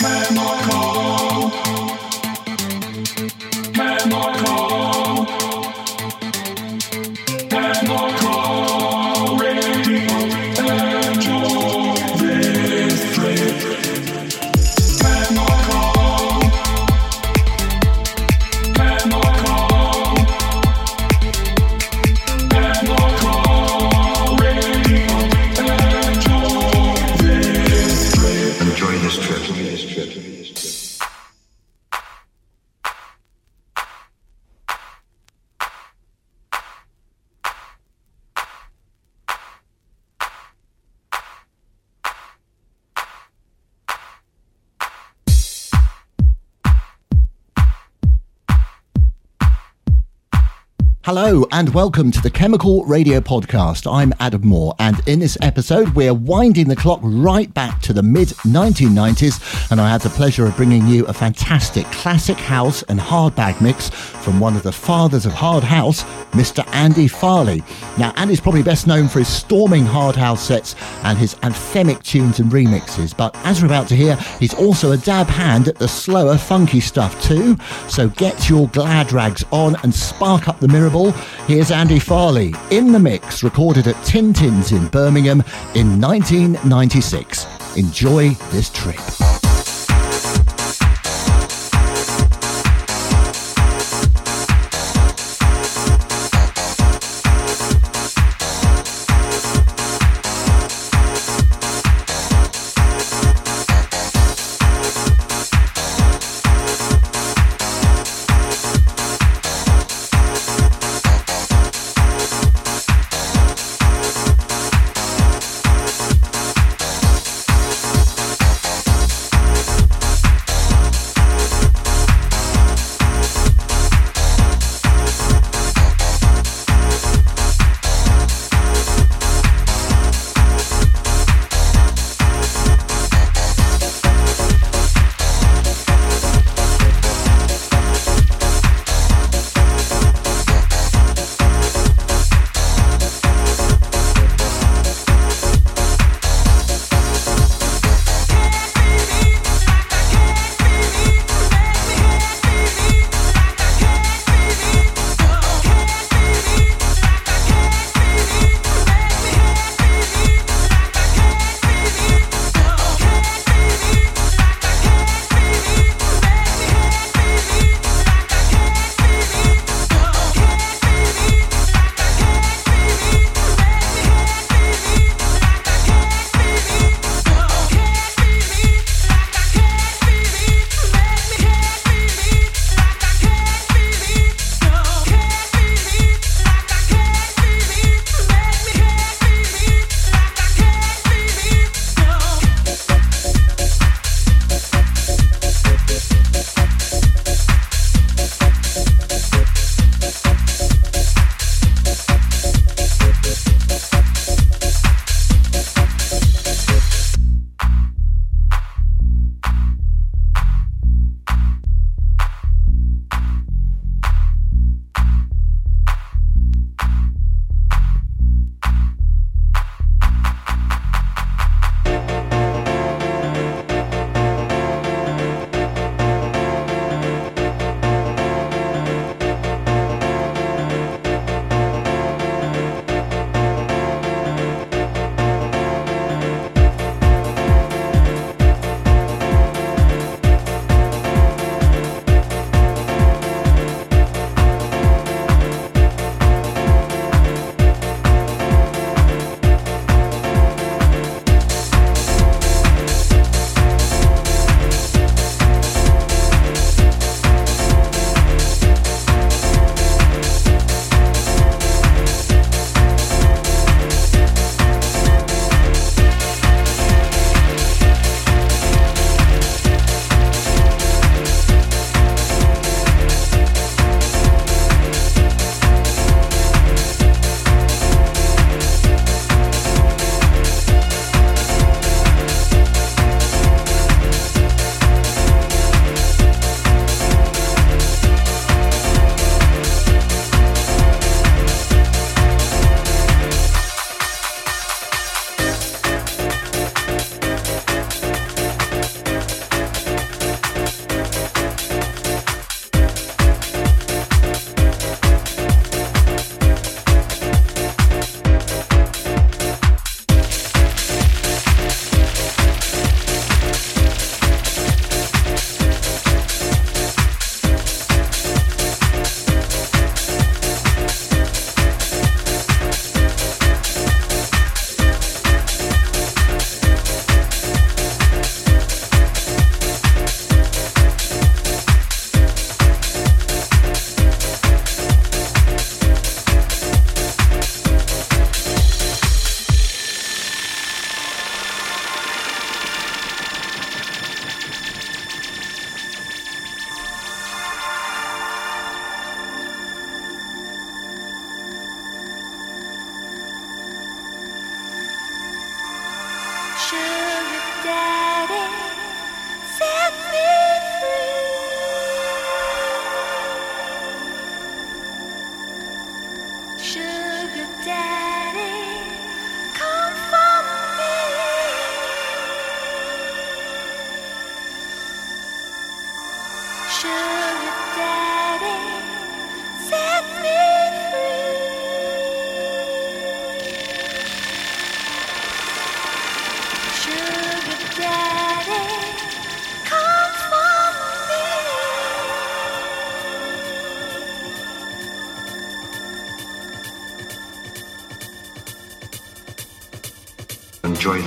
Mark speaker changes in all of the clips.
Speaker 1: Memorable. Hello and welcome to the Chemical Radio Podcast. I'm Adam Moore, and in this episode, we're winding the clock right back to the mid 1990s. And I had the pleasure of bringing you a fantastic classic house and hard bag mix from one of the fathers of hard house, Mr. Andy Farley. Now, Andy's probably best known for his storming hard house sets and his anthemic tunes and remixes, but as we're about to hear, he's also a dab hand at the slower, funky stuff too. So get your glad rags on and spark up the mirror Here's Andy Farley in the mix, recorded at Tintin's in Birmingham in 1996. Enjoy this trip.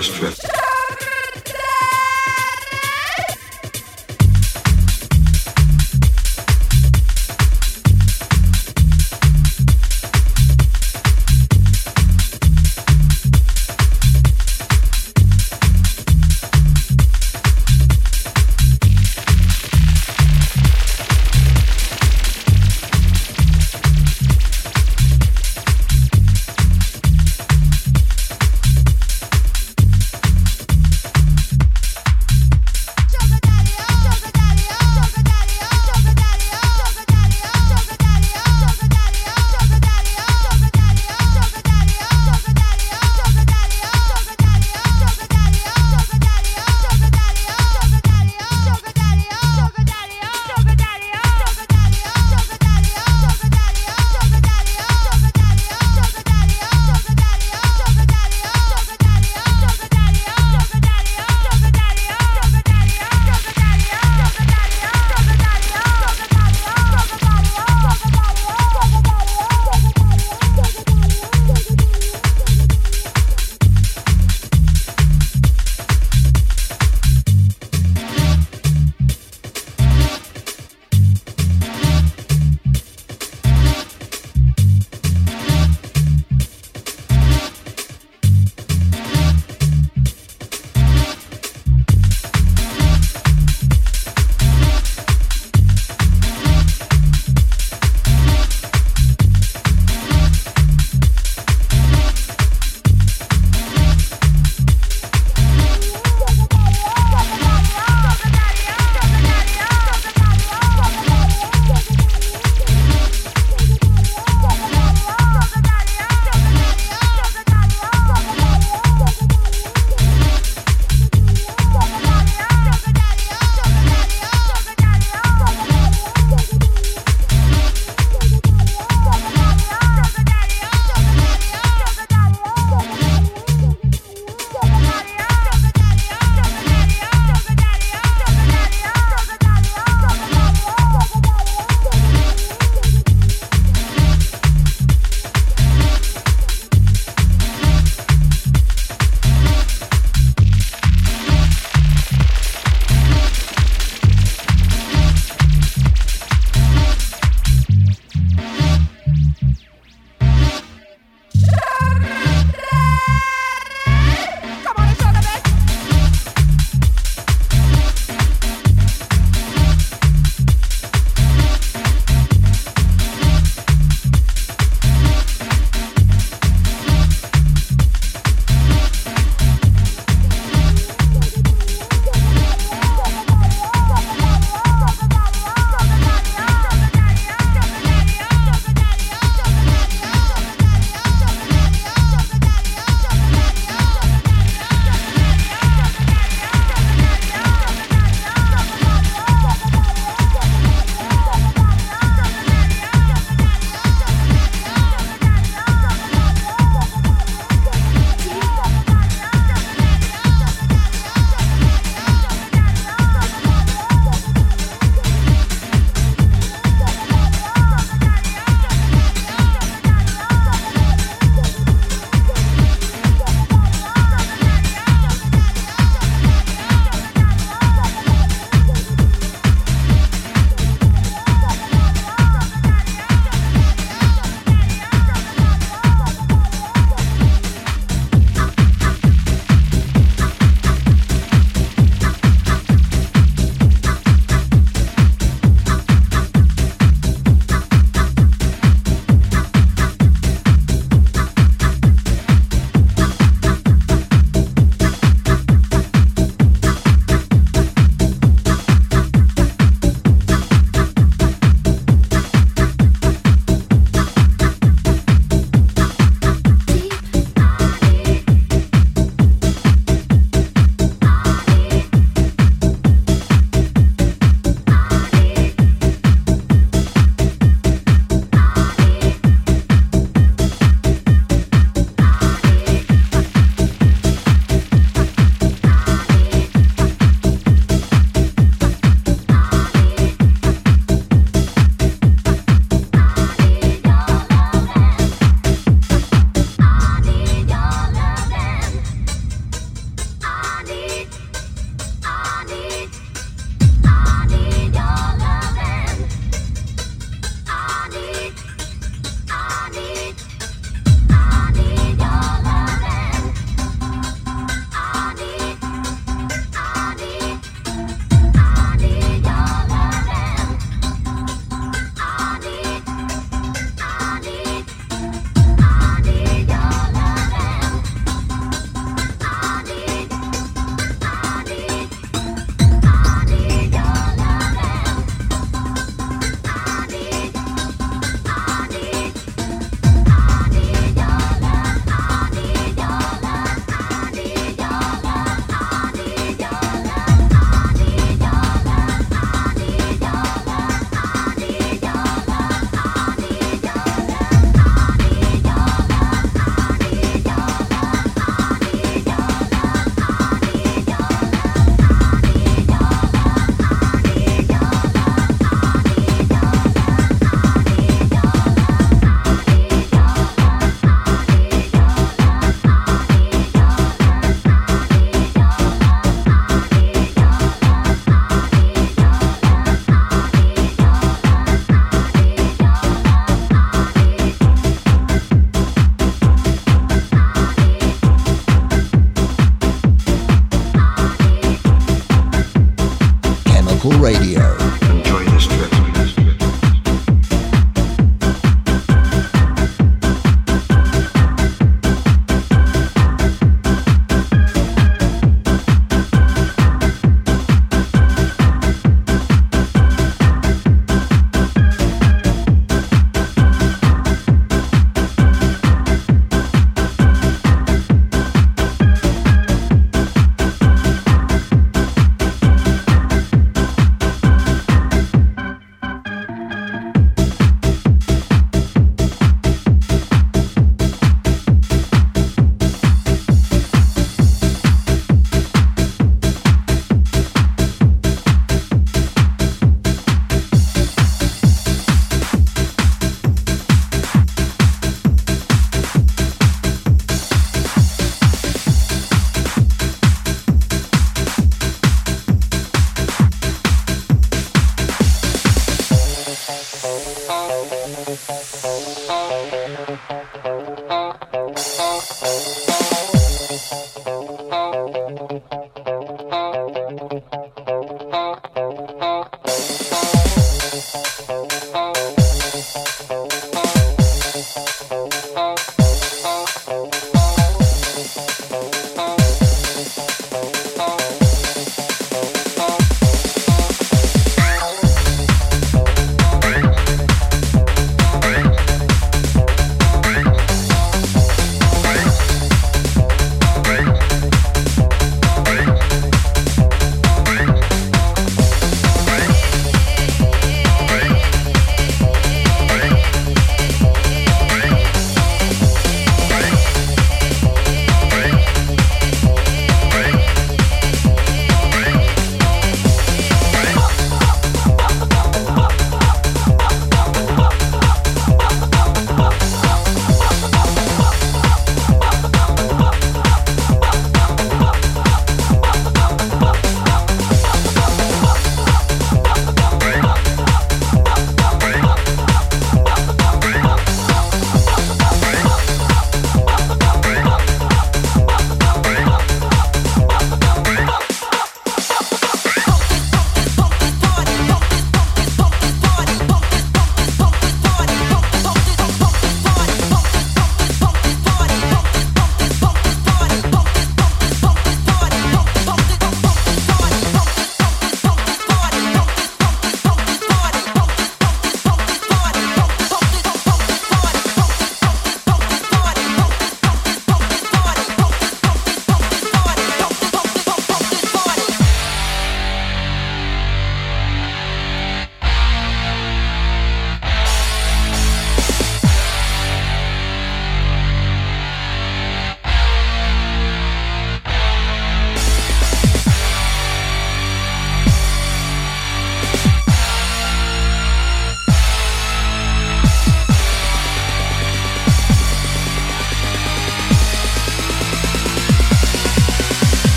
Speaker 2: Christmas trip.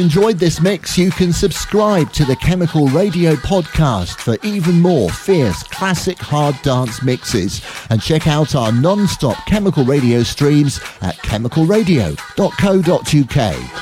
Speaker 1: Enjoyed this mix, you can subscribe to the Chemical Radio podcast for even more fierce classic hard dance mixes and check out our non-stop Chemical Radio streams at chemicalradio.co.uk.